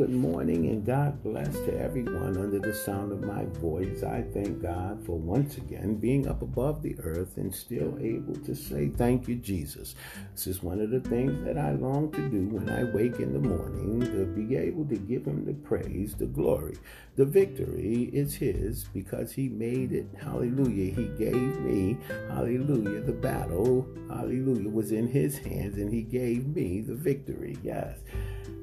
good morning and God bless to everyone under the sound of my voice. I thank God for once again being up above the earth and still able to say thank you, Jesus. This is one of the things that I long to do when I wake in the morning to be able to give Him the praise, the glory. The victory is His because He made it. Hallelujah. He gave me, hallelujah, the battle, hallelujah, was in His hands and He gave me the victory. Yes.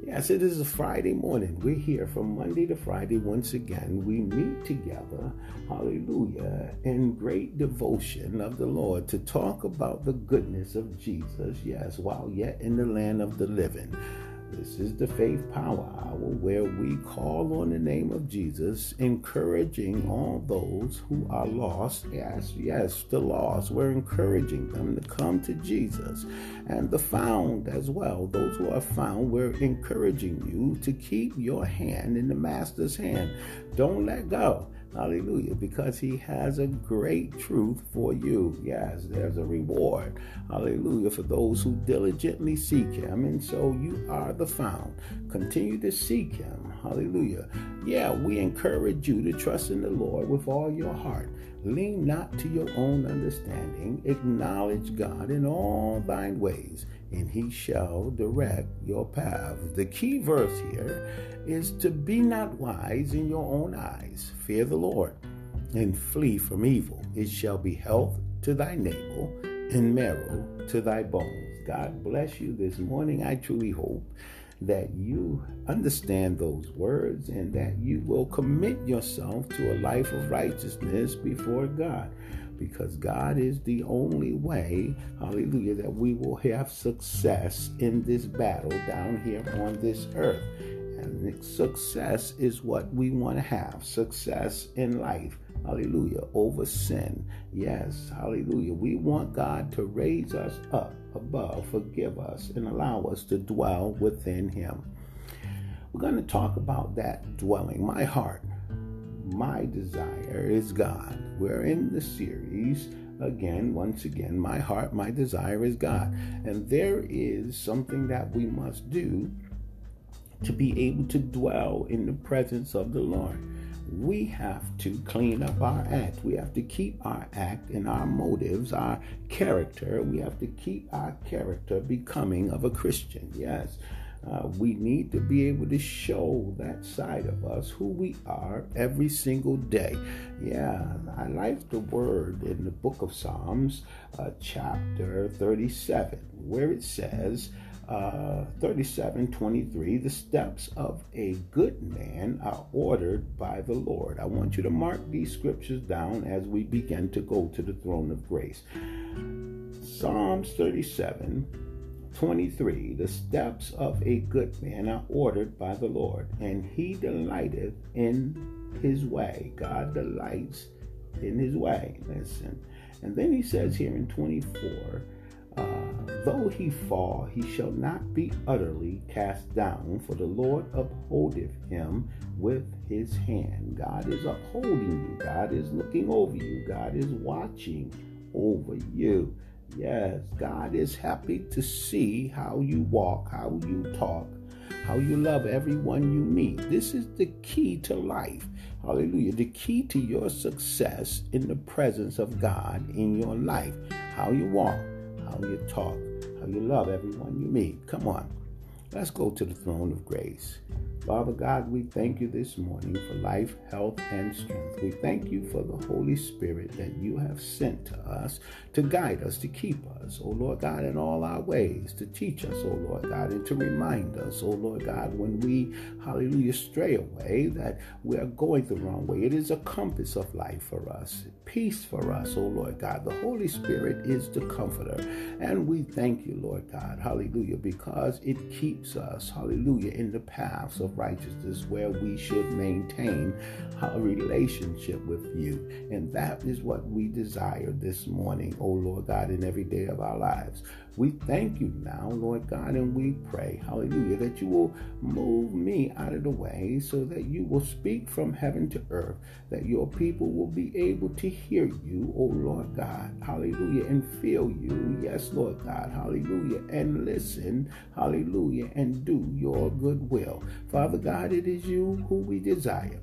Yes, it is a Friday morning. We're here from Monday to Friday once again. We meet together, hallelujah, in great devotion of the Lord to talk about the goodness of Jesus, yes, while yet in the land of the living. This is the Faith Power Hour where we call on the name of Jesus, encouraging all those who are lost. Yes, yes, the lost. We're encouraging them to come to Jesus. And the found as well. Those who are found, we're encouraging you to keep your hand in the Master's hand. Don't let go. Hallelujah. Because he has a great truth for you. Yes, there's a reward. Hallelujah. For those who diligently seek him. And so you are the found. Continue to seek him. Hallelujah. Yeah, we encourage you to trust in the Lord with all your heart. Lean not to your own understanding. Acknowledge God in all thine ways and he shall direct your path. The key verse here is to be not wise in your own eyes. Fear the Lord and flee from evil. It shall be health to thy navel and marrow to thy bones. God bless you this morning. I truly hope that you understand those words and that you will commit yourself to a life of righteousness before God because God is the only way, hallelujah, that we will have success in this battle down here on this earth. And success is what we want to have success in life. Hallelujah. Over sin. Yes. Hallelujah. We want God to raise us up above, forgive us, and allow us to dwell within Him. We're going to talk about that dwelling. My heart my desire is God. We're in the series again, once again, my heart, my desire is God. And there is something that we must do to be able to dwell in the presence of the Lord. We have to clean up our act. We have to keep our act and our motives, our character. We have to keep our character becoming of a Christian. Yes. Uh, we need to be able to show that side of us, who we are, every single day. Yeah, I like the word in the book of Psalms, uh, chapter 37, where it says, uh, 37 23 the steps of a good man are ordered by the lord i want you to mark these scriptures down as we begin to go to the throne of grace psalms 37 23 The steps of a good man are ordered by the Lord, and he delighteth in his way. God delights in his way. Listen. And then he says here in 24, uh, Uh, though he fall, he shall not be utterly cast down, for the Lord upholdeth him with his hand. God is upholding you, God is looking over you, God is watching over you. Yes, God is happy to see how you walk, how you talk, how you love everyone you meet. This is the key to life. Hallelujah. The key to your success in the presence of God in your life. How you walk, how you talk, how you love everyone you meet. Come on. Let's go to the throne of grace. Father God, we thank you this morning for life, health, and strength. We thank you for the Holy Spirit that you have sent to us to guide us, to keep us, oh Lord God, in all our ways, to teach us, oh Lord God, and to remind us, oh Lord God, when we, hallelujah, stray away, that we are going the wrong way. It is a compass of life for us, peace for us, oh Lord God. The Holy Spirit is the comforter. And we thank you, Lord God, hallelujah, because it keeps us, hallelujah, in the paths of righteousness where we should maintain a relationship with you. And that is what we desire this morning, oh Lord God, in every day of our lives. We thank you now, Lord God, and we pray, hallelujah, that you will move me out of the way so that you will speak from heaven to earth, that your people will be able to hear you, oh Lord God, hallelujah, and feel you, yes, Lord God, hallelujah, and listen, hallelujah, and do your good will. Father God, it is you who we desire.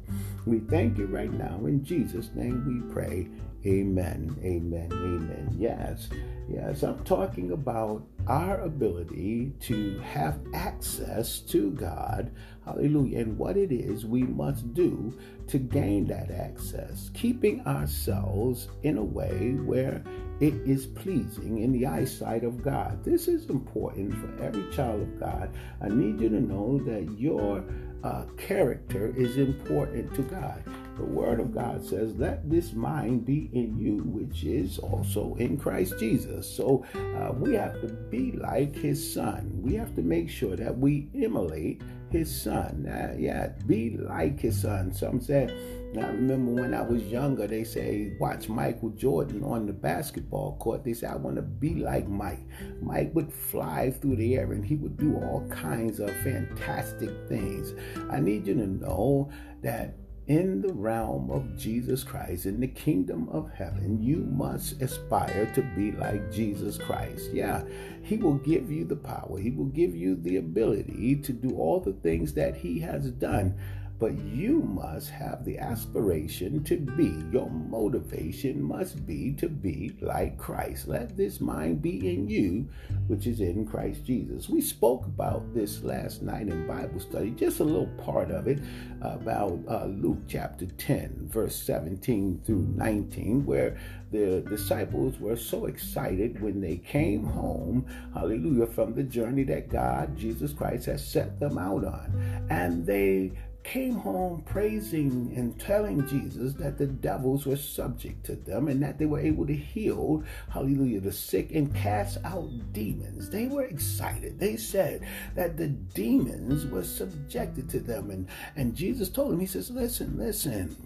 We thank you right now. In Jesus' name we pray. Amen. Amen. Amen. Yes. Yes. I'm talking about our ability to have access to God. Hallelujah. And what it is we must do to gain that access, keeping ourselves in a way where it is pleasing in the eyesight of God. This is important for every child of God. I need you to know that your uh, character is important to God. The Word of God says, Let this mind be in you, which is also in Christ Jesus. So uh, we have to be like His Son. We have to make sure that we emulate His Son. Uh, yeah, be like His Son. Some said, I remember when I was younger, they say, watch Michael Jordan on the basketball court. They say, I want to be like Mike. Mike would fly through the air and he would do all kinds of fantastic things. I need you to know that in the realm of Jesus Christ, in the kingdom of heaven, you must aspire to be like Jesus Christ. Yeah, He will give you the power, He will give you the ability to do all the things that He has done. But you must have the aspiration to be, your motivation must be to be like Christ. Let this mind be in you, which is in Christ Jesus. We spoke about this last night in Bible study, just a little part of it, about uh, Luke chapter 10, verse 17 through 19, where the disciples were so excited when they came home, hallelujah, from the journey that God, Jesus Christ, has set them out on. And they came home praising and telling Jesus that the devils were subject to them and that they were able to heal, hallelujah, the sick and cast out demons. They were excited. They said that the demons were subjected to them. And, and Jesus told them, He says, Listen, listen.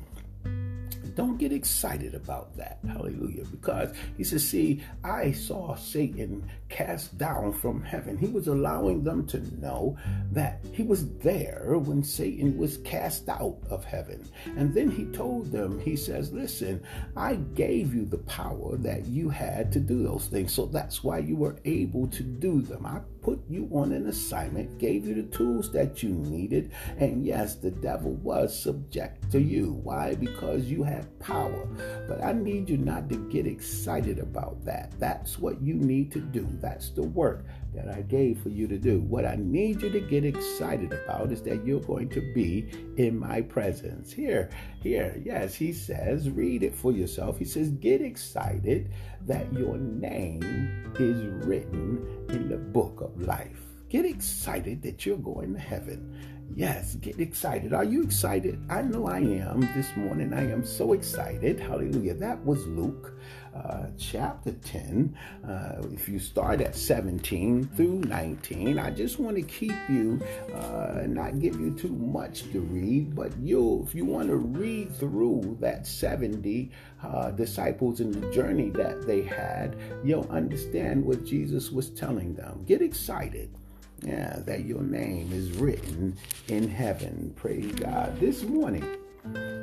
Don't get excited about that. Hallelujah. Because he says, See, I saw Satan cast down from heaven. He was allowing them to know that he was there when Satan was cast out of heaven. And then he told them, He says, Listen, I gave you the power that you had to do those things. So that's why you were able to do them. I put you on an assignment, gave you the tools that you needed. And yes, the devil was subject to you. Why? Because you had power. But I need you not to get excited about that. That's what you need to do. That's the work that I gave for you to do. What I need you to get excited about is that you're going to be in my presence. Here, here, yes, he says, read it for yourself. He says, get excited that your name is written in the book of life. Get excited that you're going to heaven. Yes, get excited. Are you excited? I know I am this morning. I am so excited. Hallelujah. That was Luke uh, chapter 10. Uh, if you start at 17 through 19, I just want to keep you uh, not give you too much to read, but you, if you want to read through that 70 uh, disciples in the journey that they had, you'll understand what Jesus was telling them. Get excited yeah, that your name is written in heaven. Praise God. This morning,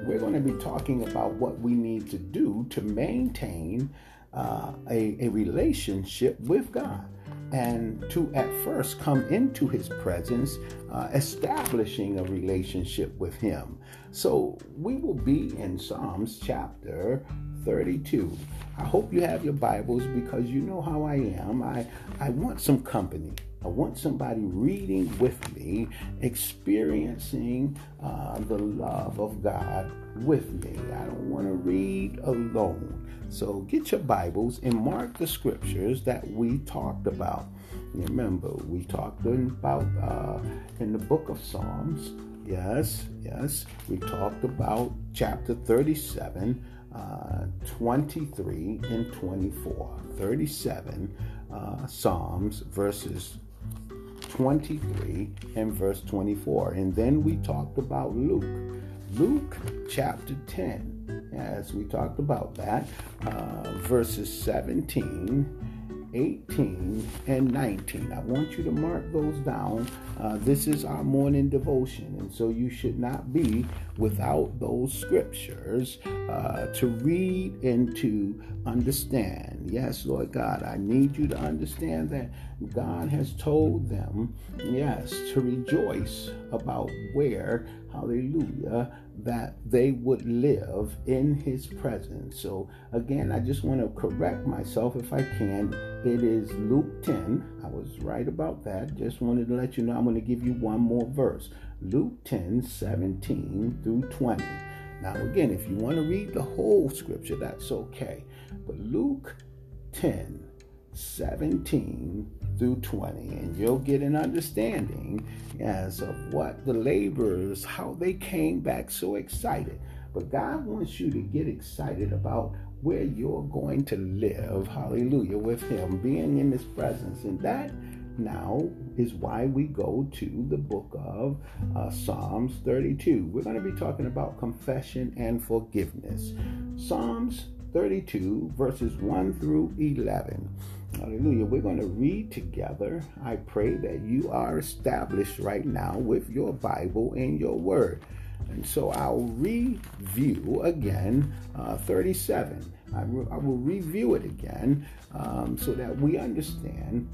we're going to be talking about what we need to do to maintain uh, a, a relationship with God and to at first come into his presence, uh, establishing a relationship with him. So we will be in Psalms chapter 32. I hope you have your Bibles because you know how I am. I, I want some company. I want somebody reading with me, experiencing uh, the love of God with me. I don't want to read alone. So get your Bibles and mark the scriptures that we talked about. Remember, we talked about uh, in the book of Psalms. Yes, yes. We talked about chapter 37, uh, 23, and 24. 37 uh, Psalms, verses 23 and verse 24. And then we talked about Luke. Luke chapter 10, as we talked about that, uh, verses 17 18, and 19. I want you to mark those down. Uh, this is our morning devotion, and so you should not be without those scriptures uh, to read and to understand. Yes, Lord God, I need you to understand that God has told them, yes, to rejoice about where, hallelujah, that they would live in his presence. So, again, I just want to correct myself if I can. It is Luke 10. I was right about that. Just wanted to let you know I'm going to give you one more verse Luke 10 17 through 20. Now, again, if you want to read the whole scripture, that's okay. But Luke 10 17 through 20, and you'll get an understanding as of what the laborers, how they came back so excited. But God wants you to get excited about where you're going to live, hallelujah, with Him, being in His presence. And that now is why we go to the book of uh, Psalms 32. We're going to be talking about confession and forgiveness. Psalms 32, verses 1 through 11. Hallelujah. We're going to read together. I pray that you are established right now with your Bible and your word. And so I'll review again uh, 37. I, re- I, will review it again um, so that we understand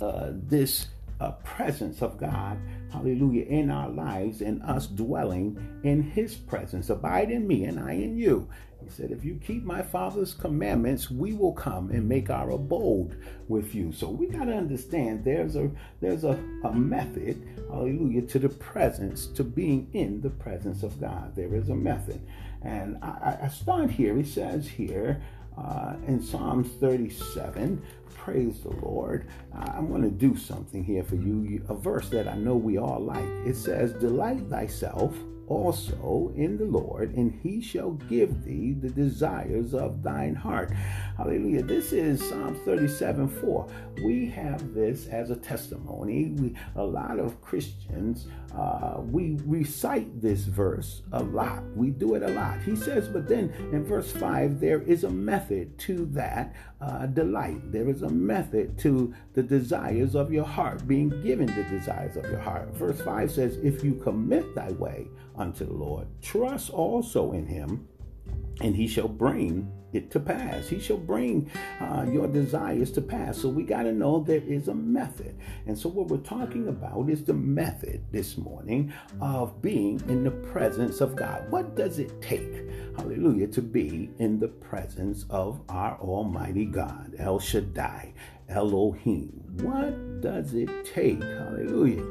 uh, this uh, presence of God, hallelujah, in our lives and us dwelling in His presence. Abide in me and I in you. He said, If you keep my Father's commandments, we will come and make our abode with you. So we got to understand there's a there's a, a method, hallelujah, to the presence, to being in the presence of God. There is a method. And I, I start here. He says here uh, in Psalms 37, praise the Lord. I'm going to do something here for you, a verse that I know we all like. It says, Delight thyself also in the Lord, and he shall give thee the desires of thine heart. Hallelujah. This is Psalm 37 4. We have this as a testimony. We, a lot of Christians, uh, we recite this verse a lot. We do it a lot. He says, but then in verse 5, there is a method to that uh, delight. There is a method to the desires of your heart, being given the desires of your heart. Verse 5 says, If you commit thy way unto the Lord, trust also in him, and he shall bring it to pass. He shall bring uh, your desires to pass. So we got to know there is a method. And so what we're talking about is the method this morning of being in the presence of God. What does it take, hallelujah, to be in the presence of our Almighty God, El Shaddai, Elohim? What does it take, hallelujah?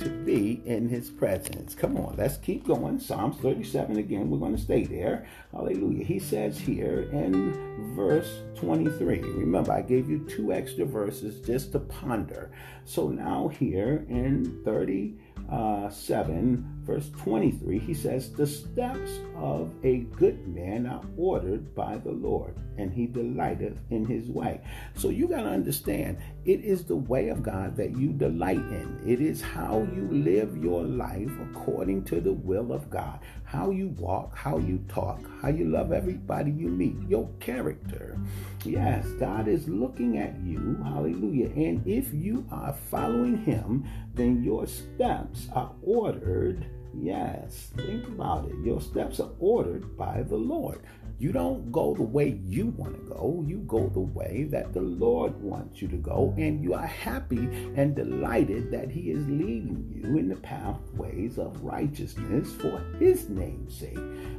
To be in his presence. Come on, let's keep going. Psalms 37 again, we're going to stay there. Hallelujah. He says here in verse 23. Remember, I gave you two extra verses just to ponder. So now here in 30 uh, 7, verse 23, he says, The steps of a good man are ordered by the Lord, and he delighteth in his way. So you got to understand, it is the way of God that you delight in. It is how you live your life according to the will of God. How you walk, how you talk, how you love everybody you meet, your character. Yes, God is looking at you. Hallelujah. And if you are following him, then your steps are ordered. Yes, think about it. Your steps are ordered by the Lord. You don't go the way you want to go. You go the way that the Lord wants you to go. And you are happy and delighted that He is leading you in the pathways of righteousness for His name's sake.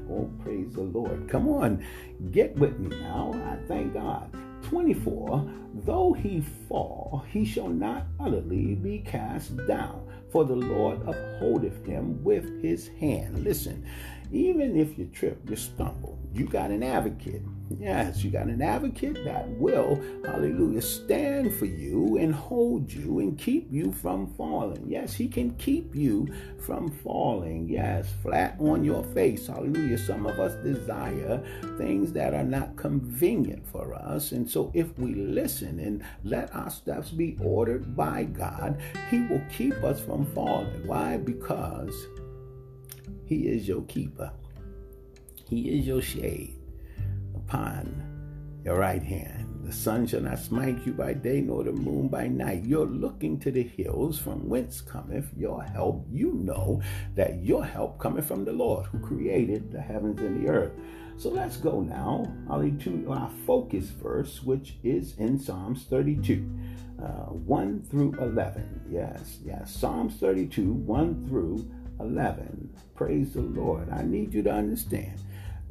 Oh, praise the Lord. Come on, get with me now. I thank God. 24 Though he fall, he shall not utterly be cast down, for the Lord upholdeth him with his hand. Listen, even if you trip, you stumble, you got an advocate. Yes, you got an advocate that will, hallelujah, stand for you and hold you and keep you from falling. Yes, he can keep you from falling. Yes, flat on your face. Hallelujah. Some of us desire things that are not convenient for us. And so if we listen and let our steps be ordered by God, he will keep us from falling. Why? Because he is your keeper. He is your shade upon your right hand. The sun shall not smite you by day, nor the moon by night. You're looking to the hills from whence cometh your help. You know that your help cometh from the Lord who created the heavens and the earth. So let's go now, Ali, to our focus verse, which is in Psalms 32, uh, 1 through 11. Yes, yes, Psalms 32, 1 through 11. Praise the Lord. I need you to understand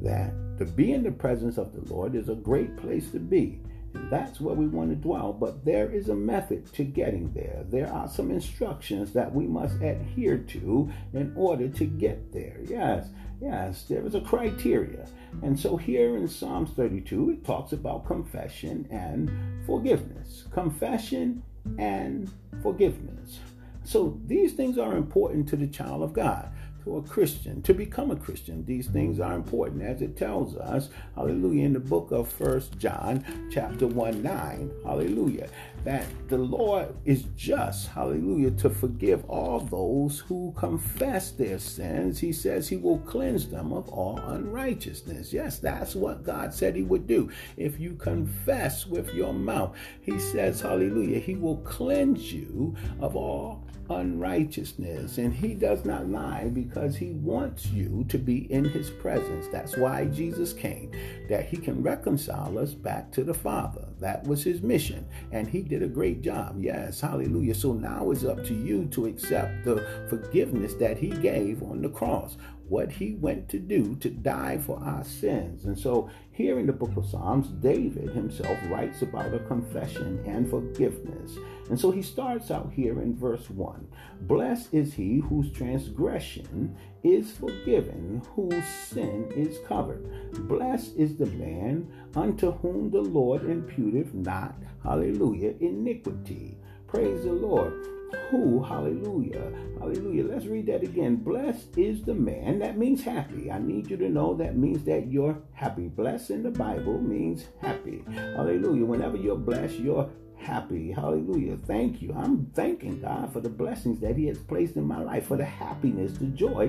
that to be in the presence of the Lord is a great place to be. And that's where we want to dwell. But there is a method to getting there. There are some instructions that we must adhere to in order to get there. Yes, yes, there is a criteria. And so here in Psalms 32, it talks about confession and forgiveness. Confession and forgiveness. So these things are important to the child of God to a Christian, to become a Christian. These things are important as it tells us, hallelujah, in the book of First John, chapter 1 9, hallelujah, that the Lord is just, hallelujah, to forgive all those who confess their sins. He says he will cleanse them of all unrighteousness. Yes, that's what God said he would do. If you confess with your mouth, he says, hallelujah, he will cleanse you of all unrighteousness. And he does not lie because he wants you to be in his presence. That's why Jesus came, that he can reconcile us back to the Father. That was his mission. And he did a great job. Yes, hallelujah. So now it's up to you to accept the forgiveness that he gave on the cross what he went to do to die for our sins. And so, here in the book of Psalms, David himself writes about a confession and forgiveness. And so, he starts out here in verse 1 Blessed is he whose transgression is forgiven, whose sin is covered. Blessed is the man unto whom the Lord imputeth not, hallelujah, iniquity. Praise the Lord who, hallelujah, hallelujah. Let's read that again. Blessed is the man. That means happy. I need you to know that means that you're happy. Blessed in the Bible means happy. Hallelujah. Whenever you're blessed, you're happy. Hallelujah. Thank you. I'm thanking God for the blessings that He has placed in my life, for the happiness, the joy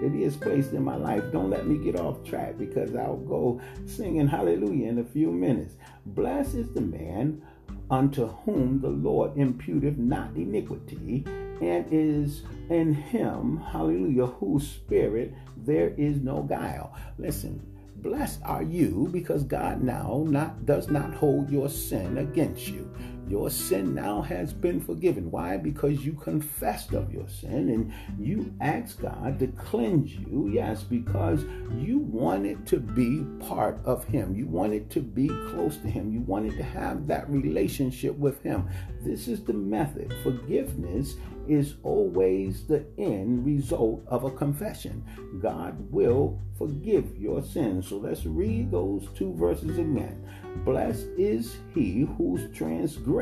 that He has placed in my life. Don't let me get off track because I'll go singing hallelujah in a few minutes. Blessed is the man unto whom the Lord imputeth not iniquity, and is in him, hallelujah, whose spirit there is no guile. Listen, blessed are you because God now not does not hold your sin against you. Your sin now has been forgiven. Why? Because you confessed of your sin and you asked God to cleanse you. Yes, because you wanted to be part of Him. You wanted to be close to Him. You wanted to have that relationship with Him. This is the method. Forgiveness is always the end result of a confession. God will forgive your sins. So let's read those two verses again. Blessed is he whose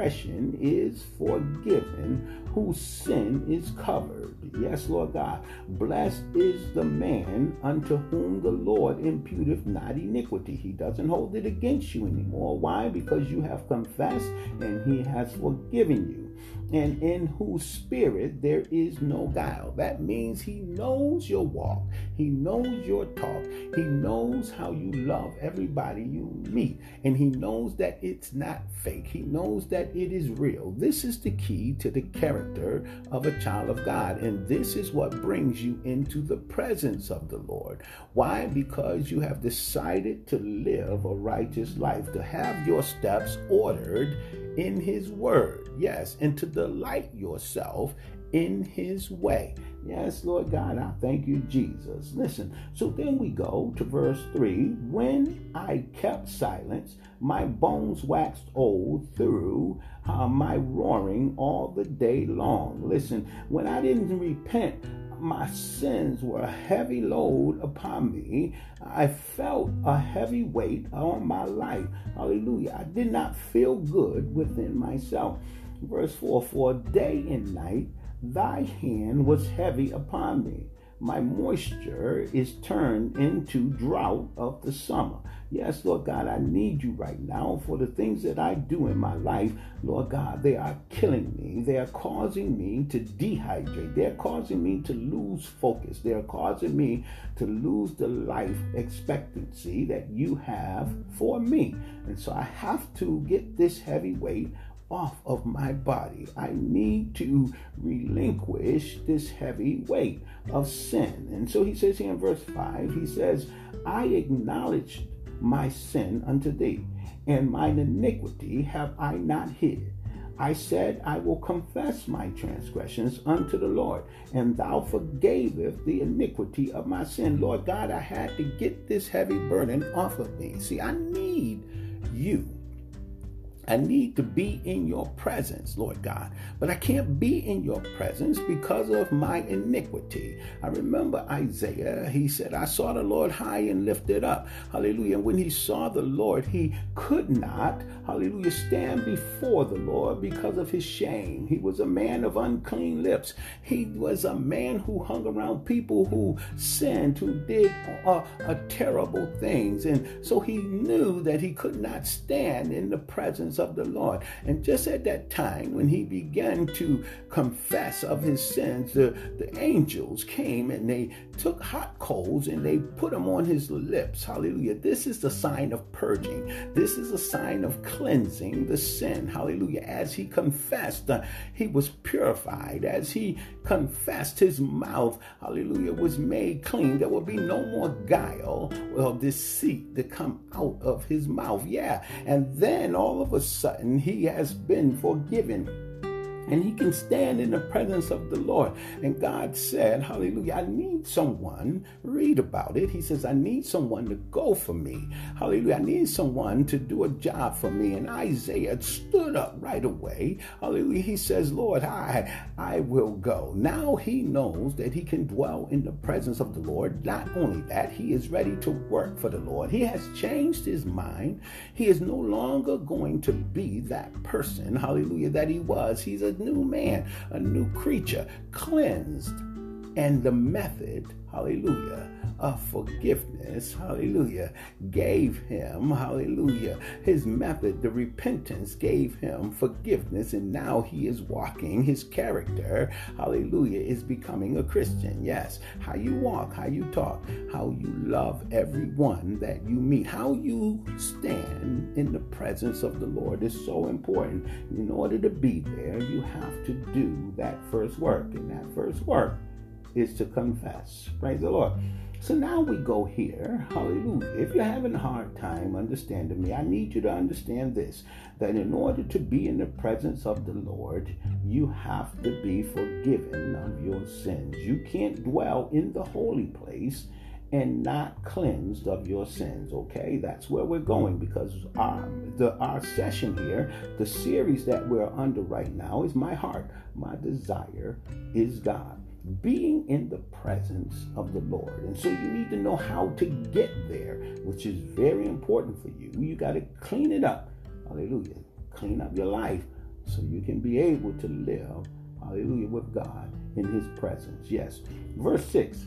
transgression is forgiven, whose sin is covered. Yes, Lord God. Blessed is the man unto whom the Lord imputeth not iniquity. He doesn't hold it against you anymore. Why? Because you have confessed and he has forgiven you and in whose spirit there is no guile. That means he knows your walk, he knows your talk, he knows how you love everybody you meet, and he knows that it's not fake. He knows that it is real. This is the key to the character of a child of God, and this is what brings you into the presence of the Lord. Why? Because you have decided to live a righteous life, to have your steps ordered in his word. Yes, and to delight yourself in his way. Yes, Lord God, I thank you, Jesus. Listen, so then we go to verse 3 When I kept silence, my bones waxed old through uh, my roaring all the day long. Listen, when I didn't repent, my sins were a heavy load upon me. I felt a heavy weight on my life. Hallelujah. I did not feel good within myself. Verse 4 For day and night thy hand was heavy upon me. My moisture is turned into drought of the summer. Yes, Lord God, I need you right now for the things that I do in my life. Lord God, they are killing me. They are causing me to dehydrate. They're causing me to lose focus. They're causing me to lose the life expectancy that you have for me. And so I have to get this heavy weight off of my body. I need to relinquish this heavy weight of sin. And so he says here in verse 5, he says, I acknowledge my sin unto thee, and mine iniquity have I not hid. I said, I will confess my transgressions unto the Lord, and thou forgavest the iniquity of my sin. Lord God, I had to get this heavy burden off of me. See, I need you. I need to be in your presence, Lord God. But I can't be in your presence because of my iniquity. I remember Isaiah, he said, I saw the Lord high and lifted up. Hallelujah. And when he saw the Lord, he could not, hallelujah, stand before the Lord because of his shame. He was a man of unclean lips. He was a man who hung around people who sinned, who did uh, uh, terrible things. And so he knew that he could not stand in the presence of the Lord. And just at that time, when he began to confess of his sins, the, the angels came and they took hot coals and they put them on his lips. Hallelujah. This is the sign of purging. This is a sign of cleansing the sin. Hallelujah. As he confessed, uh, he was purified. As he confessed, his mouth, hallelujah, was made clean. There will be no more guile or deceit to come out of his mouth. Yeah. And then all of a sudden, he has been forgiven and he can stand in the presence of the Lord. And God said, Hallelujah, I need someone, read about it. He says, I need someone to go for me. Hallelujah, I need someone to do a job for me. And Isaiah stood up right away. Hallelujah, he says, Lord, I, I will go. Now he knows that he can dwell in the presence of the Lord. Not only that, he is ready to work for the Lord. He has changed his mind. He is no longer going to be that person, hallelujah, that he was. He's a new man, a new creature, cleansed. And the method, hallelujah, of forgiveness, hallelujah, gave him, hallelujah, his method, the repentance gave him forgiveness, and now he is walking his character, hallelujah, is becoming a Christian. Yes, how you walk, how you talk, how you love everyone that you meet, how you stand in the presence of the Lord is so important. In order to be there, you have to do that first work, and that first work is to confess. Praise the Lord. So now we go here. Hallelujah. If you're having a hard time understanding me, I need you to understand this that in order to be in the presence of the Lord, you have to be forgiven of your sins. You can't dwell in the holy place and not cleansed of your sins okay that's where we're going because our the our session here the series that we're under right now is my heart my desire is god being in the presence of the Lord. And so you need to know how to get there, which is very important for you. You got to clean it up. Hallelujah. Clean up your life so you can be able to live, hallelujah, with God in his presence. Yes. Verse 6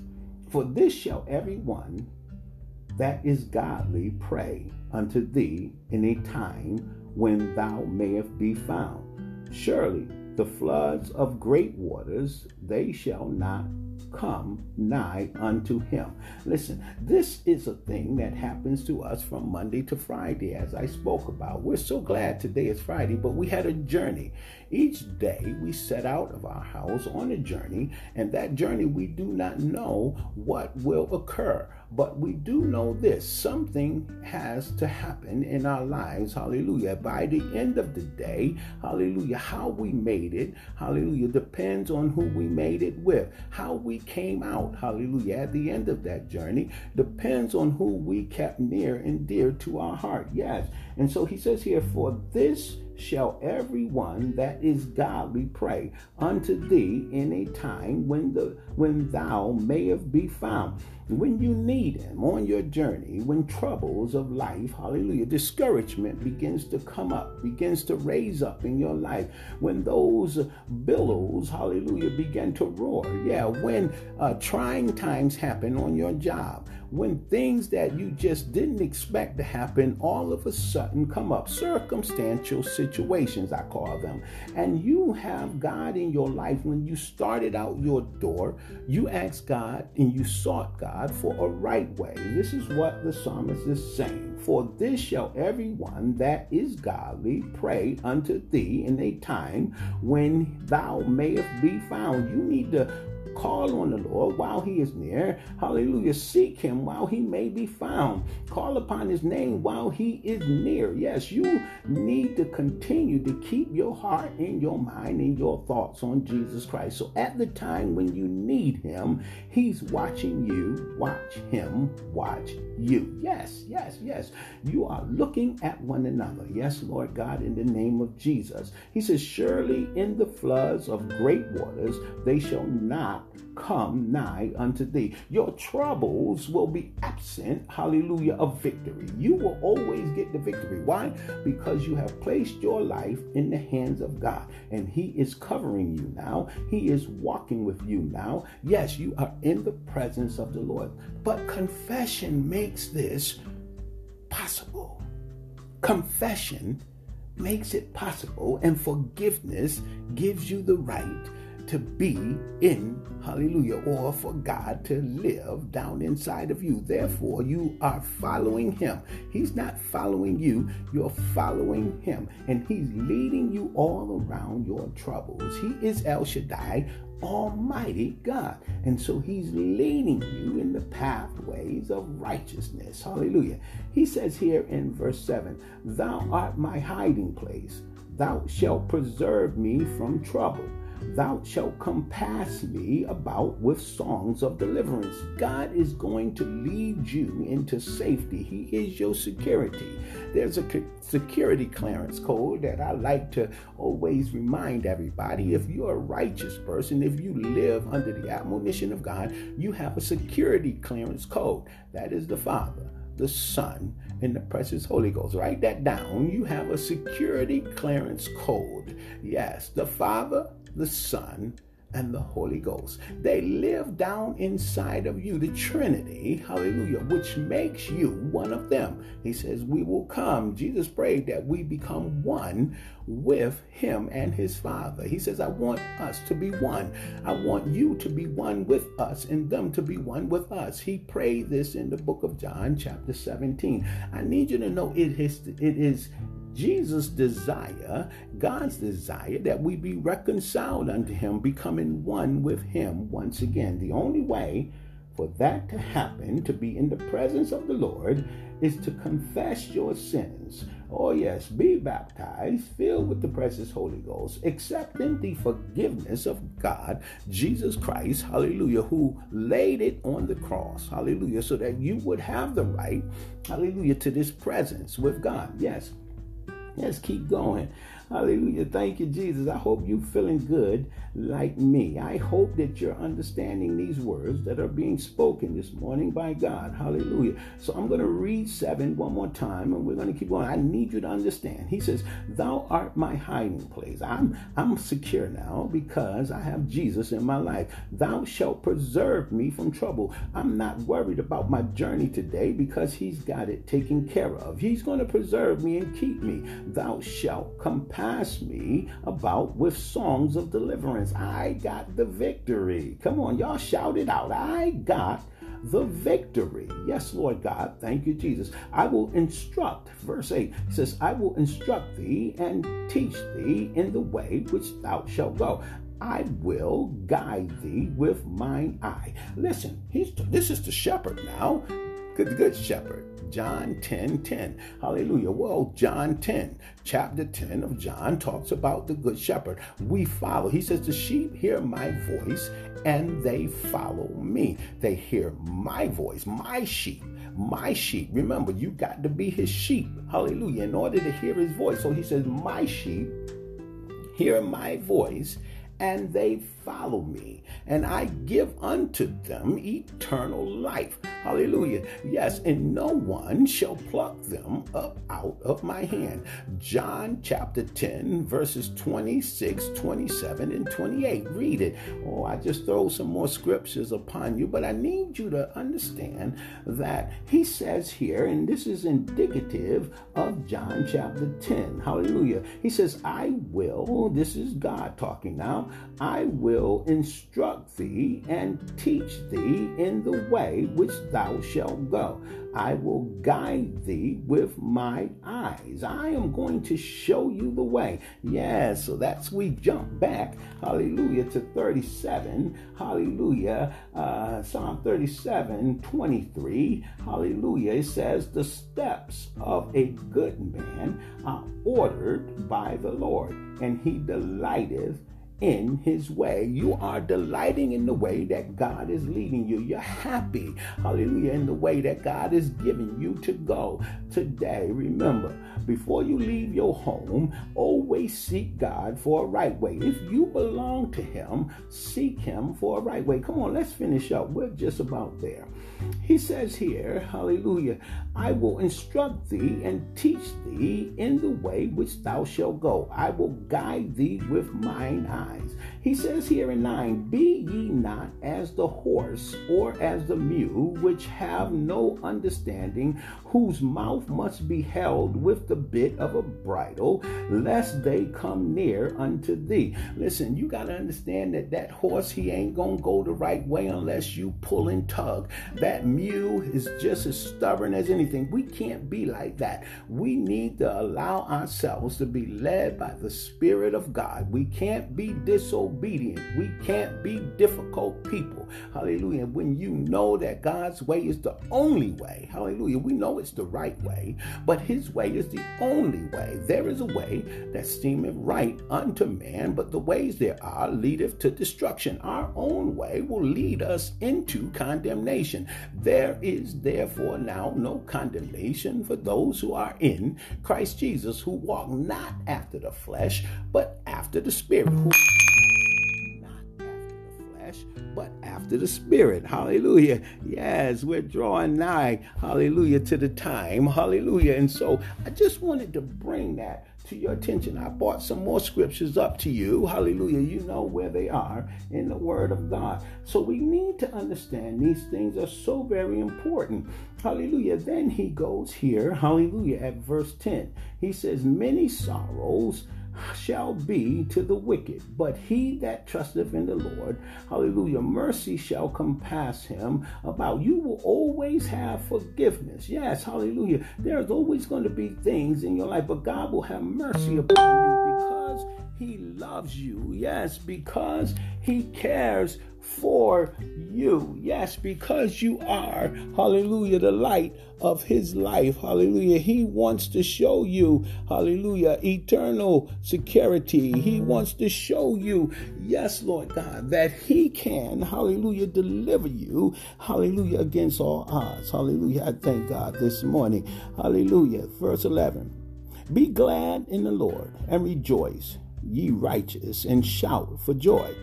For this shall everyone that is godly pray unto thee in a time when thou mayest be found. Surely the floods of great waters, they shall not come nigh unto him. Listen, this is a thing that happens to us from Monday to Friday, as I spoke about. We're so glad today is Friday, but we had a journey. Each day we set out of our house on a journey, and that journey we do not know what will occur. But we do know this something has to happen in our lives. Hallelujah. By the end of the day, hallelujah, how we made it, hallelujah, depends on who we made it with. How we came out, hallelujah, at the end of that journey depends on who we kept near and dear to our heart. Yes. And so he says here, for this shall every one that is godly pray unto thee in a time when the when thou mayest be found. When you need him on your journey when troubles of life hallelujah discouragement begins to come up begins to raise up in your life when those billows hallelujah begin to roar. Yeah when uh, trying times happen on your job when things that you just didn't expect to happen all of a sudden come up. Circumstantial situations, I call them. And you have God in your life. When you started out your door, you asked God and you sought God for a right way. This is what the psalmist is saying. For this shall everyone that is godly pray unto thee in a time when thou mayest be found. You need to Call on the Lord while he is near. Hallelujah. Seek him while he may be found. Call upon his name while he is near. Yes, you need to continue to keep your heart and your mind and your thoughts on Jesus Christ. So at the time when you need him, he's watching you. Watch him watch you. Yes, yes, yes. You are looking at one another. Yes, Lord God, in the name of Jesus. He says, Surely in the floods of great waters they shall not come nigh unto thee. Your troubles will be absent, hallelujah, of victory. You will always get the victory. Why? Because you have placed your life in the hands of God and He is covering you now. He is walking with you now. Yes, you are in the presence of the Lord. But confession makes this possible. Confession makes it possible, and forgiveness gives you the right to be in, hallelujah, or for God to live down inside of you. Therefore, you are following Him. He's not following you, you're following Him. And He's leading you all around your troubles. He is El Shaddai, Almighty God. And so He's leading you in the pathways of righteousness. Hallelujah. He says here in verse 7 Thou art my hiding place, thou shalt preserve me from trouble. Thou shalt compass me about with songs of deliverance. God is going to lead you into safety. He is your security. There's a security clearance code that I like to always remind everybody. If you're a righteous person, if you live under the admonition of God, you have a security clearance code. That is the Father the Son, and the precious Holy Ghost. Write that down. You have a security clearance code. Yes, the Father, the Son, and the Holy Ghost. They live down inside of you, the Trinity, hallelujah, which makes you one of them. He says, We will come. Jesus prayed that we become one with Him and His Father. He says, I want us to be one. I want you to be one with us and them to be one with us. He prayed this in the book of John, chapter 17. I need you to know it is, it is Jesus' desire, God's desire, that we be reconciled unto Him, becoming one with Him once again. The only way for that to happen, to be in the presence of the Lord, is to confess your sins. Oh, yes, be baptized, filled with the precious Holy Ghost, accepting the forgiveness of God, Jesus Christ, hallelujah, who laid it on the cross, hallelujah, so that you would have the right, hallelujah, to this presence with God. Yes. Let's keep going. Hallelujah. Thank you, Jesus. I hope you're feeling good like me. I hope that you're understanding these words that are being spoken this morning by God. Hallelujah. So I'm going to read seven one more time and we're going to keep going. I need you to understand. He says, Thou art my hiding place. I'm I'm secure now because I have Jesus in my life. Thou shalt preserve me from trouble. I'm not worried about my journey today because he's got it taken care of. He's going to preserve me and keep me. Thou shalt compassion pass me about with songs of deliverance. I got the victory. Come on, y'all shout it out. I got the victory. Yes, Lord God. Thank you, Jesus. I will instruct, verse 8 says, I will instruct thee and teach thee in the way which thou shalt go. I will guide thee with mine eye. Listen, he's this is the shepherd now, good, good shepherd. John 10 10. Hallelujah. Well, John 10, chapter 10 of John talks about the good shepherd. We follow. He says, The sheep hear my voice and they follow me. They hear my voice, my sheep my sheep. Remember, you got to be his sheep. Hallelujah. In order to hear his voice. So he says, My sheep hear my voice and they follow me, and I give unto them eternal life. Hallelujah. Yes, and no one shall pluck them up out of my hand. John chapter 10, verses 26, 27, and 28. Read it. Oh, I just throw some more scriptures upon you, but I need you to understand that he says here, and this is indicative of John chapter 10. Hallelujah. He says, I will, this is God talking now, I will instruct thee and teach thee in the way which thou shalt go. I will guide thee with my eyes. I am going to show you the way. Yeah, so that's we jump back, hallelujah, to 37, hallelujah, uh, Psalm 37, 23, hallelujah. It says, The steps of a good man are ordered by the Lord, and he delighteth in his way. You are delighting in the way that God is leading you. You're happy, hallelujah, in the way that God is giving you to go today. Remember, before you leave your home, always seek God for a right way. If you belong to him, seek him for a right way. Come on, let's finish up. We're just about there. He says here, hallelujah, I will instruct thee and teach thee in the way which thou shalt go. I will guide thee with mine eyes. He says here in 9, Be ye not as the horse or as the mule, which have no understanding, whose mouth must be held with the bit of a bridle, lest they come near unto thee. Listen, you got to understand that that horse, he ain't going to go the right way unless you pull and tug. That mule is just as stubborn as anything. We can't be like that. We need to allow ourselves to be led by the Spirit of God. We can't be disobedient. We can't be difficult people. Hallelujah. When you know that God's way is the only way, hallelujah, we know it's the right way, but his way is the only way. There is a way that seemeth right unto man, but the ways there are leadeth to destruction. Our own way will lead us into condemnation. There is therefore now no condemnation for those who are in Christ Jesus, who walk not after the flesh, but after the Spirit. Who but after the Spirit. Hallelujah. Yes, we're drawing nigh, hallelujah, to the time. Hallelujah. And so I just wanted to bring that to your attention. I brought some more scriptures up to you. Hallelujah. You know where they are in the Word of God. So we need to understand these things are so very important. Hallelujah. Then he goes here, hallelujah, at verse 10. He says, Many sorrows shall be to the wicked, but he that trusteth in the Lord, hallelujah, mercy shall compass him about. You will always have forgiveness. Yes, hallelujah. There's always going to be things in your life, but God will have mercy upon you because he loves you. Yes, because he cares for you. Yes, because you are, hallelujah, the light of his life. Hallelujah. He wants to show you, hallelujah, eternal security. He wants to show you, yes, Lord God, that he can, hallelujah, deliver you, hallelujah, against all odds. Hallelujah. I thank God this morning. Hallelujah. Verse 11. Be glad in the Lord and rejoice, ye righteous, and shout for joy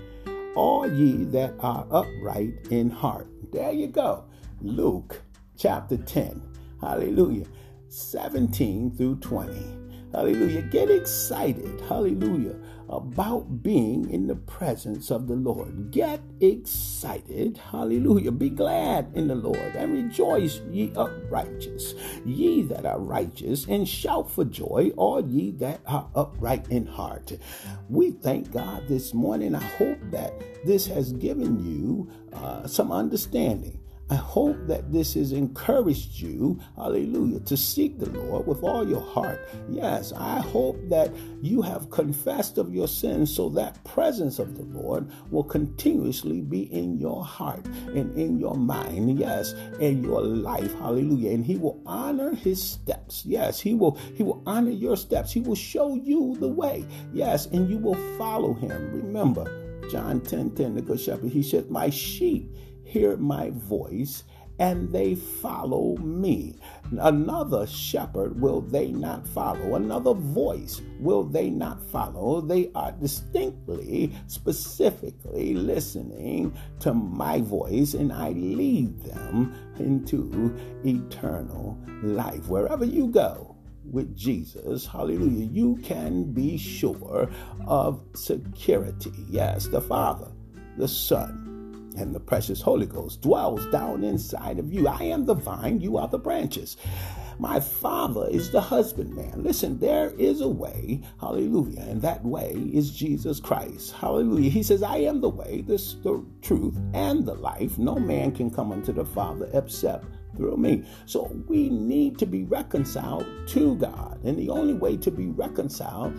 all ye that are upright in heart. There you go. Luke chapter 10. Hallelujah. 17 through 20. Hallelujah. Get excited. Hallelujah about being in the presence of the Lord. Get excited. Hallelujah. Be glad in the Lord and rejoice, ye uprighteous, ye that are righteous, and shout for joy, all ye that are upright in heart. We thank God this morning. I hope that this has given you uh, some understanding I hope that this has encouraged you, hallelujah, to seek the Lord with all your heart. Yes, I hope that you have confessed of your sins so that presence of the Lord will continuously be in your heart and in your mind, yes, in your life. Hallelujah. And he will honor his steps. Yes, he will he will honor your steps. He will show you the way. Yes, and you will follow him. Remember, John 10 10, the good shepherd, he said, My sheep hear my voice, and they follow me. Another shepherd will they not follow, another voice will they not follow. They are distinctly, specifically listening to my voice, and I lead them into eternal life. Wherever you go, with Jesus, hallelujah, you can be sure of security. Yes, the Father, the Son, and the precious Holy Ghost dwells down inside of you. I am the vine, you are the branches. My Father is the husbandman. Listen, there is a way, hallelujah, and that way is Jesus Christ. Hallelujah. He says, I am the way, the, the truth, and the life. No man can come unto the Father except through me. So we need to be reconciled to God. And the only way to be reconciled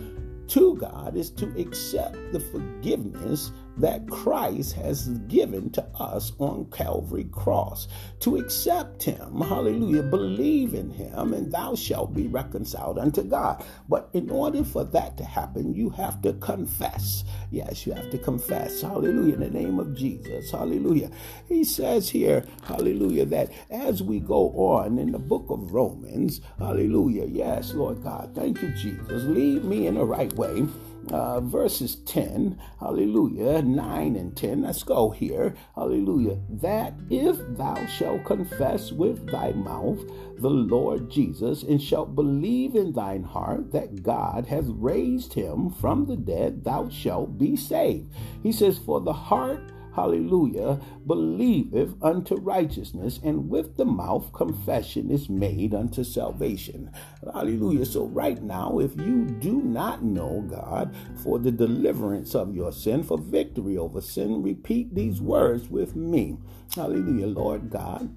to God is to accept the forgiveness that Christ has given to us on Calvary cross. To accept him, hallelujah, believe in him, and thou shalt be reconciled unto God. But in order for that to happen, you have to confess. Yes, you have to confess, hallelujah, in the name of Jesus, hallelujah. He says here, hallelujah, that as we go on in the book of Romans, hallelujah, yes, Lord God, thank you, Jesus, lead me in the right way uh, verses 10, hallelujah, 9 and 10. Let's go here, hallelujah. That if thou shalt confess with thy mouth the Lord Jesus and shalt believe in thine heart that God hath raised him from the dead, thou shalt be saved. He says, For the heart hallelujah, believeth unto righteousness, and with the mouth confession is made unto salvation. Hallelujah. So, right now, if you do not know God for the deliverance of your sin, for victory over sin, repeat these words with me. Hallelujah. Lord God,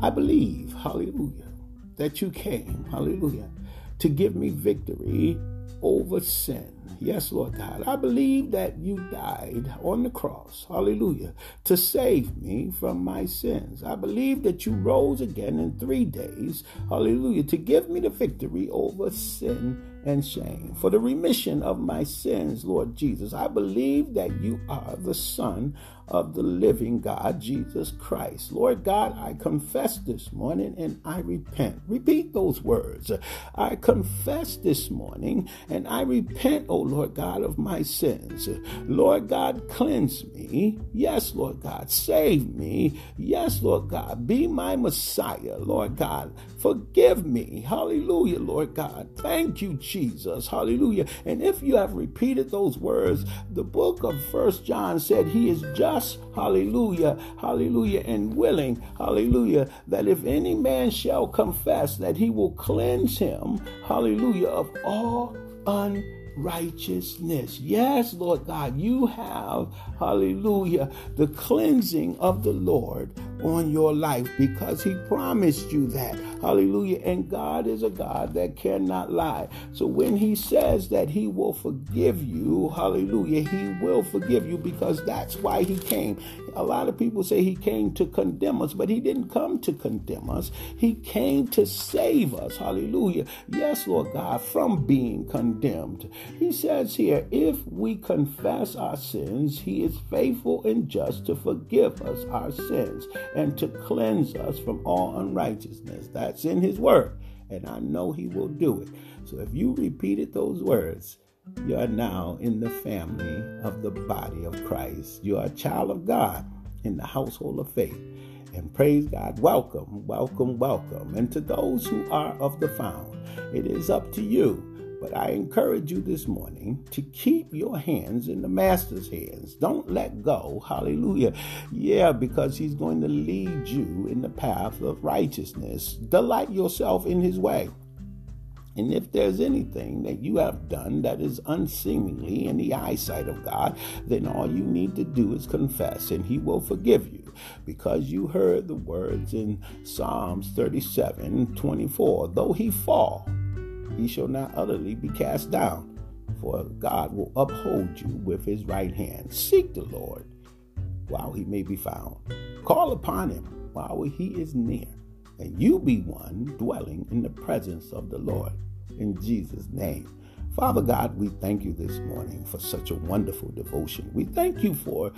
I believe, hallelujah, that you came, hallelujah, to give me victory over sin. Yes, Lord God. I believe that you died on the cross, hallelujah, to save me from my sins. I believe that you rose again in three days, hallelujah, to give me the victory over sin and shame. For the remission of my sins, Lord Jesus, I believe that you are the Son of the living God, Jesus Christ. Lord God, I confess this morning and I repent. Repeat those words. I confess this morning and I repent, O Lord God, of my sins. Lord God, cleanse me. Yes, Lord God, save me. Yes, Lord God, be my Messiah. Lord God, forgive me. Hallelujah, Lord God. Thank you, Jesus. Hallelujah. And if you have repeated those words, the book of First John said he is just, hallelujah, hallelujah, and willing, hallelujah, that if any man shall confess that he will cleanse him, hallelujah, of all unrighteousness righteousness. Yes, Lord God, you have, hallelujah, the cleansing of the Lord on your life because He promised you that. Hallelujah. And God is a God that cannot lie. So when He says that He will forgive you, hallelujah, He will forgive you because that's why He came. A lot of people say He came to condemn us, but He didn't come to condemn us. He came to save us. Hallelujah. Yes, Lord God, from being condemned. He says here, if we confess our sins, He is faithful and just to forgive us our sins and to cleanse us from all unrighteousness. That's in His Word, and I know He will do it. So if you repeated those words, you are now in the family of the body of Christ. You are a child of God in the household of faith. And praise God, welcome, welcome, welcome. And to those who are of the found, it is up to you but I encourage you this morning to keep your hands in the Master's hands. Don't let go. Hallelujah. Yeah, because He's going to lead you in the path of righteousness. Delight yourself in His way. And if there's anything that you have done that is unseemly in the eyesight of God, then all you need to do is confess, and He will forgive you. Because you heard the words in Psalms 37 24 though he fall, he shall not utterly be cast down, for God will uphold you with his right hand. Seek the Lord while he may be found. Call upon him while he is near, and you be one dwelling in the presence of the Lord. In Jesus' name. Father God, we thank you this morning for such a wonderful devotion. We thank you for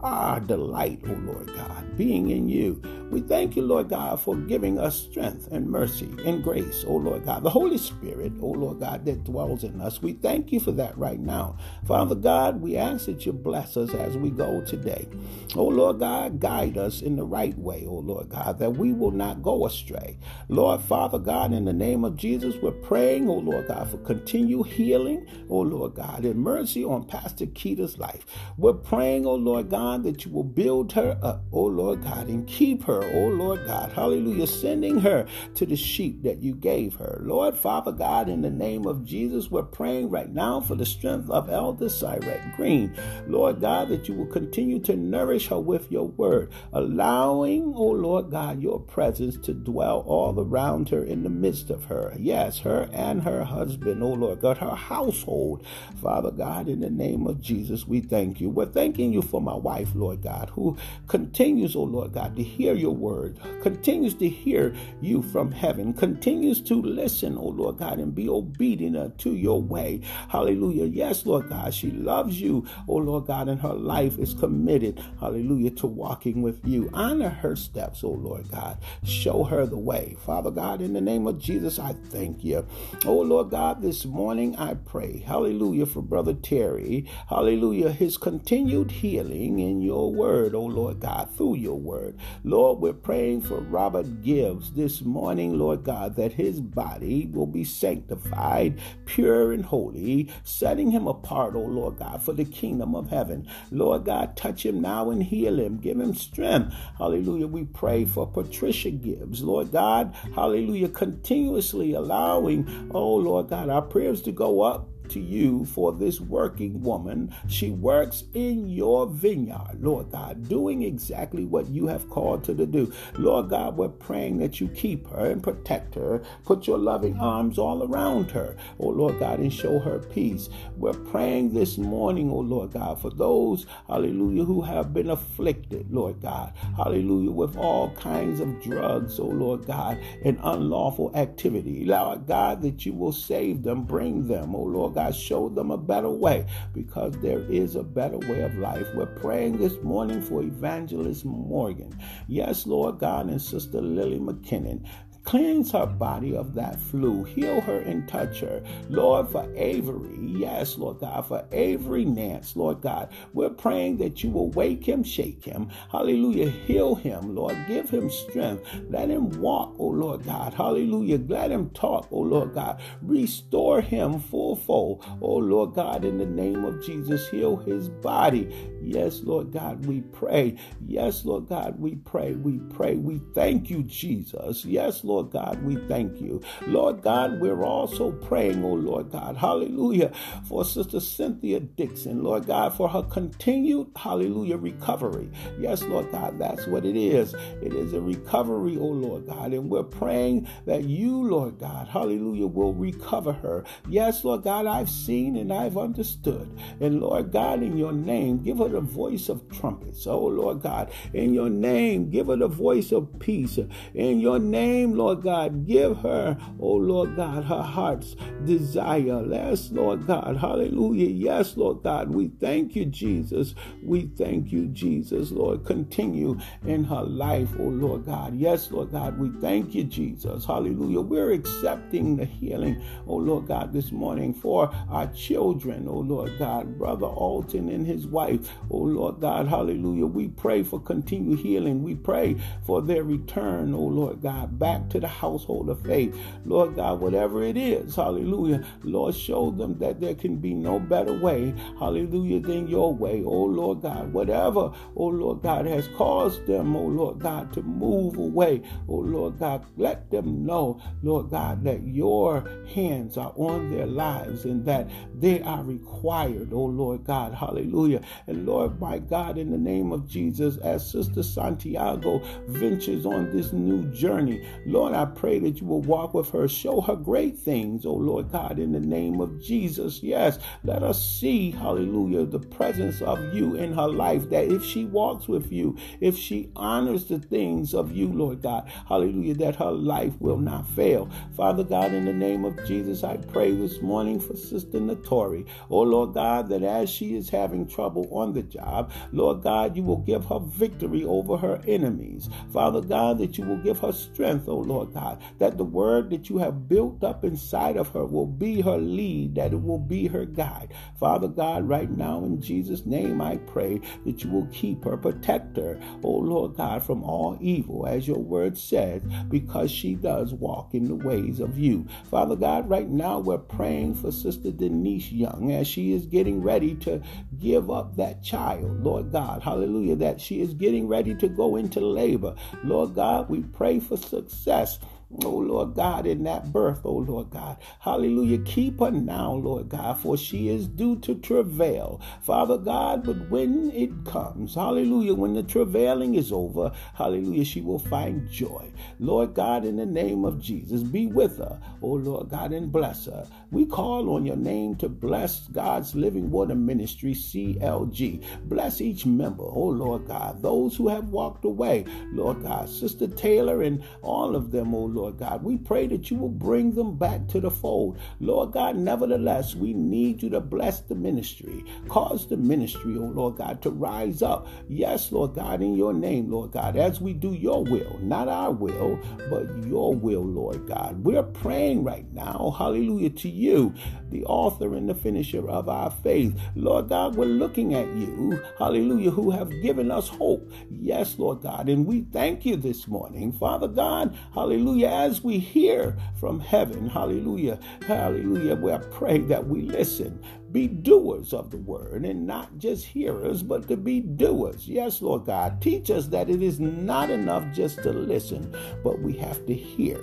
our delight, O oh Lord God, being in you. We thank you, Lord God, for giving us strength and mercy and grace, O oh Lord God. The Holy Spirit, O oh Lord God, that dwells in us. We thank you for that right now. Father God, we ask that you bless us as we go today. O Lord God, guide us in the right way, O Lord God, that we will not go astray. Lord Father God, in the name of Jesus, we're praying, O Lord God, for continued healing, oh Lord God, and mercy on Pastor Keita's life. We're praying, oh Lord God, that you will build her up, oh Lord God, and keep her, oh Lord God, hallelujah, sending her to the sheep that you gave her. Lord, Father God, in the name of Jesus, we're praying right now for the strength of Elder Cyrette Green. Lord God, that you will continue to nourish her with your word, allowing, oh Lord God, your presence to dwell all around her in the midst of her. Yes, her and her husband, oh Lord God, her household. Father God, in the name of Jesus, we thank you. We're thanking you for my wife, Lord God, who continues, oh Lord God, to hear your word, continues to hear you from heaven, continues to listen, oh Lord God, and be obedient to your way. Hallelujah. Yes, Lord God, she loves you, oh Lord God, and her life is committed, hallelujah, to walking with you. Honor her steps, oh Lord God. Show her the way. Father God, in the name of Jesus, I thank you. Oh Lord God, this morning I pray, hallelujah, for Brother Terry, hallelujah, his continued healing in your word, oh Lord God, through your word. Lord, we're praying for Robert Gibbs this morning, Lord God, that his body will be sanctified, pure and holy, setting him apart, oh Lord God, for the kingdom of heaven. Lord God, touch him now and heal him, give him strength. Hallelujah. We pray for Patricia Gibbs, Lord God, hallelujah, continuously allowing, oh Lord God, our prayers to go up to you for this working woman. She works in your vineyard, Lord God, doing exactly what you have called her to do. Lord God, we're praying that you keep her and protect her. Put your loving arms all around her, oh Lord God, and show her peace. We're praying this morning, oh Lord God, for those, hallelujah, who have been afflicted, Lord God, hallelujah, with all kinds of drugs, oh Lord God, and unlawful activity. Lord God, that you will save them, bring them, oh Lord God, show them a better way because there is a better way of life. We're praying this morning for Evangelist Morgan. Yes, Lord God, and Sister Lily McKinnon. Cleanse her body of that flu. Heal her and touch her. Lord, for Avery, yes, Lord God, for Avery Nance, Lord God, we're praying that you will wake him, shake him. Hallelujah. Heal him, Lord. Give him strength. Let him walk, oh Lord God. Hallelujah. Let him talk, oh Lord God. Restore him full fold, oh Lord God, in the name of Jesus. Heal his body. Yes, Lord God, we pray. Yes, Lord God, we pray. We pray. We thank you, Jesus. Yes, Lord. Lord God, we thank you. Lord God, we're also praying, oh Lord God, hallelujah, for Sister Cynthia Dixon, Lord God, for her continued, hallelujah, recovery. Yes, Lord God, that's what it is. It is a recovery, oh Lord God, and we're praying that you, Lord God, hallelujah, will recover her. Yes, Lord God, I've seen and I've understood. And Lord God, in your name, give her the voice of trumpets. Oh Lord God, in your name, give her the voice of peace. In your name, Lord God, give her, oh Lord God, her heart's desire. Yes, Lord God. Hallelujah. Yes, Lord God. We thank you, Jesus. We thank you, Jesus. Lord, continue in her life, oh Lord God. Yes, Lord God. We thank you, Jesus. Hallelujah. We're accepting the healing, oh Lord God, this morning for our children, oh Lord God. Brother Alton and his wife, oh Lord God. Hallelujah. We pray for continued healing. We pray for their return, oh Lord God, back to the household of faith. Lord God, whatever it is, hallelujah. Lord, show them that there can be no better way, hallelujah, than your way. Oh Lord God, whatever, oh Lord God, has caused them, oh Lord God, to move away. Oh Lord God, let them know, Lord God, that your hands are on their lives and that they are required, oh Lord God, hallelujah. And Lord, my God, in the name of Jesus, as Sister Santiago ventures on this new journey, Lord, Lord, I pray that you will walk with her. Show her great things, oh Lord God, in the name of Jesus. Yes, let us see, hallelujah, the presence of you in her life. That if she walks with you, if she honors the things of you, Lord God, hallelujah, that her life will not fail. Father God, in the name of Jesus, I pray this morning for Sister Notori. Oh, Lord God, that as she is having trouble on the job, Lord God, you will give her victory over her enemies. Father God, that you will give her strength, oh Lord God, that the word that you have built up inside of her will be her lead, that it will be her guide. Father God, right now in Jesus' name, I pray that you will keep her, protect her, oh Lord God, from all evil, as your word says, because she does walk in the ways of you. Father God, right now we're praying for Sister Denise Young as she is getting ready to give up that child, Lord God, hallelujah, that she is getting ready to go into labor. Lord God, we pray for success success Oh Lord God, in that birth, oh Lord God. Hallelujah. Keep her now, Lord God, for she is due to travail. Father God, but when it comes, hallelujah, when the travailing is over, hallelujah, she will find joy. Lord God, in the name of Jesus, be with her, oh Lord God, and bless her. We call on your name to bless God's Living Water Ministry, CLG. Bless each member, oh Lord God, those who have walked away, Lord God, Sister Taylor and all of them, oh Lord Lord God. We pray that you will bring them back to the fold. Lord God, nevertheless, we need you to bless the ministry. Cause the ministry, oh Lord God, to rise up. Yes, Lord God, in your name, Lord God, as we do your will, not our will, but your will, Lord God. We're praying right now, hallelujah, to you, the author and the finisher of our faith. Lord God, we're looking at you, hallelujah, who have given us hope. Yes, Lord God, and we thank you this morning, Father God, hallelujah as we hear from heaven, hallelujah, hallelujah, we pray that we listen, be doers of the word and not just hearers, but to be doers. Yes, Lord God, teach us that it is not enough just to listen, but we have to hear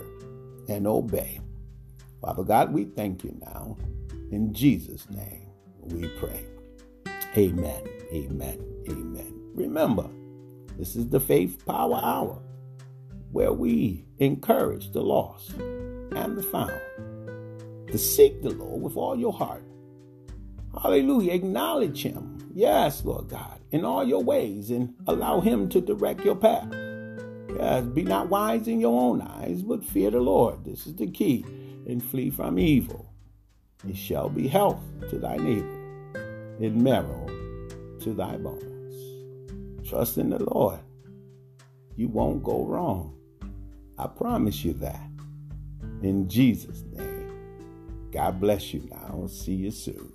and obey. Father God, we thank you now. In Jesus' name, we pray. Amen, amen, amen. Remember, this is the Faith Power Hour where we encourage the lost and the found to seek the Lord with all your heart. Hallelujah. Acknowledge Him. Yes, Lord God, in all your ways and allow Him to direct your path. Yes, be not wise in your own eyes, but fear the Lord. This is the key. And flee from evil. It shall be health to thy neighbor and marrow to thy bones. Trust in the Lord. You won't go wrong. I promise you that. In Jesus' name. God bless you now. See you soon.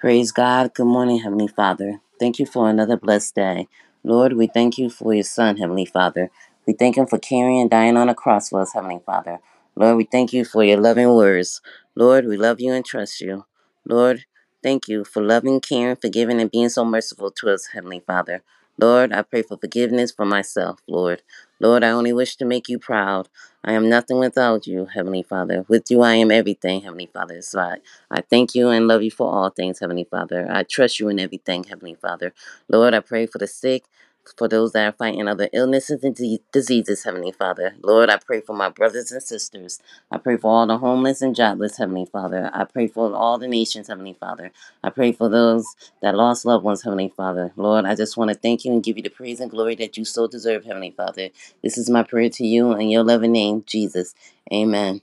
Praise God. Good morning, Heavenly Father. Thank you for another blessed day. Lord, we thank you for your Son, Heavenly Father. We thank him for carrying and dying on a cross for us, Heavenly Father. Lord, we thank you for your loving words. Lord, we love you and trust you. Lord, thank you for loving, caring, forgiving, and being so merciful to us, Heavenly Father. Lord, I pray for forgiveness for myself, Lord. Lord, I only wish to make you proud. I am nothing without you, Heavenly Father. With you, I am everything, Heavenly Father. So I, I thank you and love you for all things, Heavenly Father. I trust you in everything, Heavenly Father. Lord, I pray for the sick, for those that are fighting other illnesses and diseases, Heavenly Father. Lord, I pray for my brothers and sisters. I pray for all the homeless and jobless, Heavenly Father. I pray for all the nations, Heavenly Father. I pray for those that lost loved ones, Heavenly Father. Lord, I just want to thank you and give you the praise and glory that you so deserve, Heavenly Father. This is my prayer to you in your loving name, Jesus. Amen.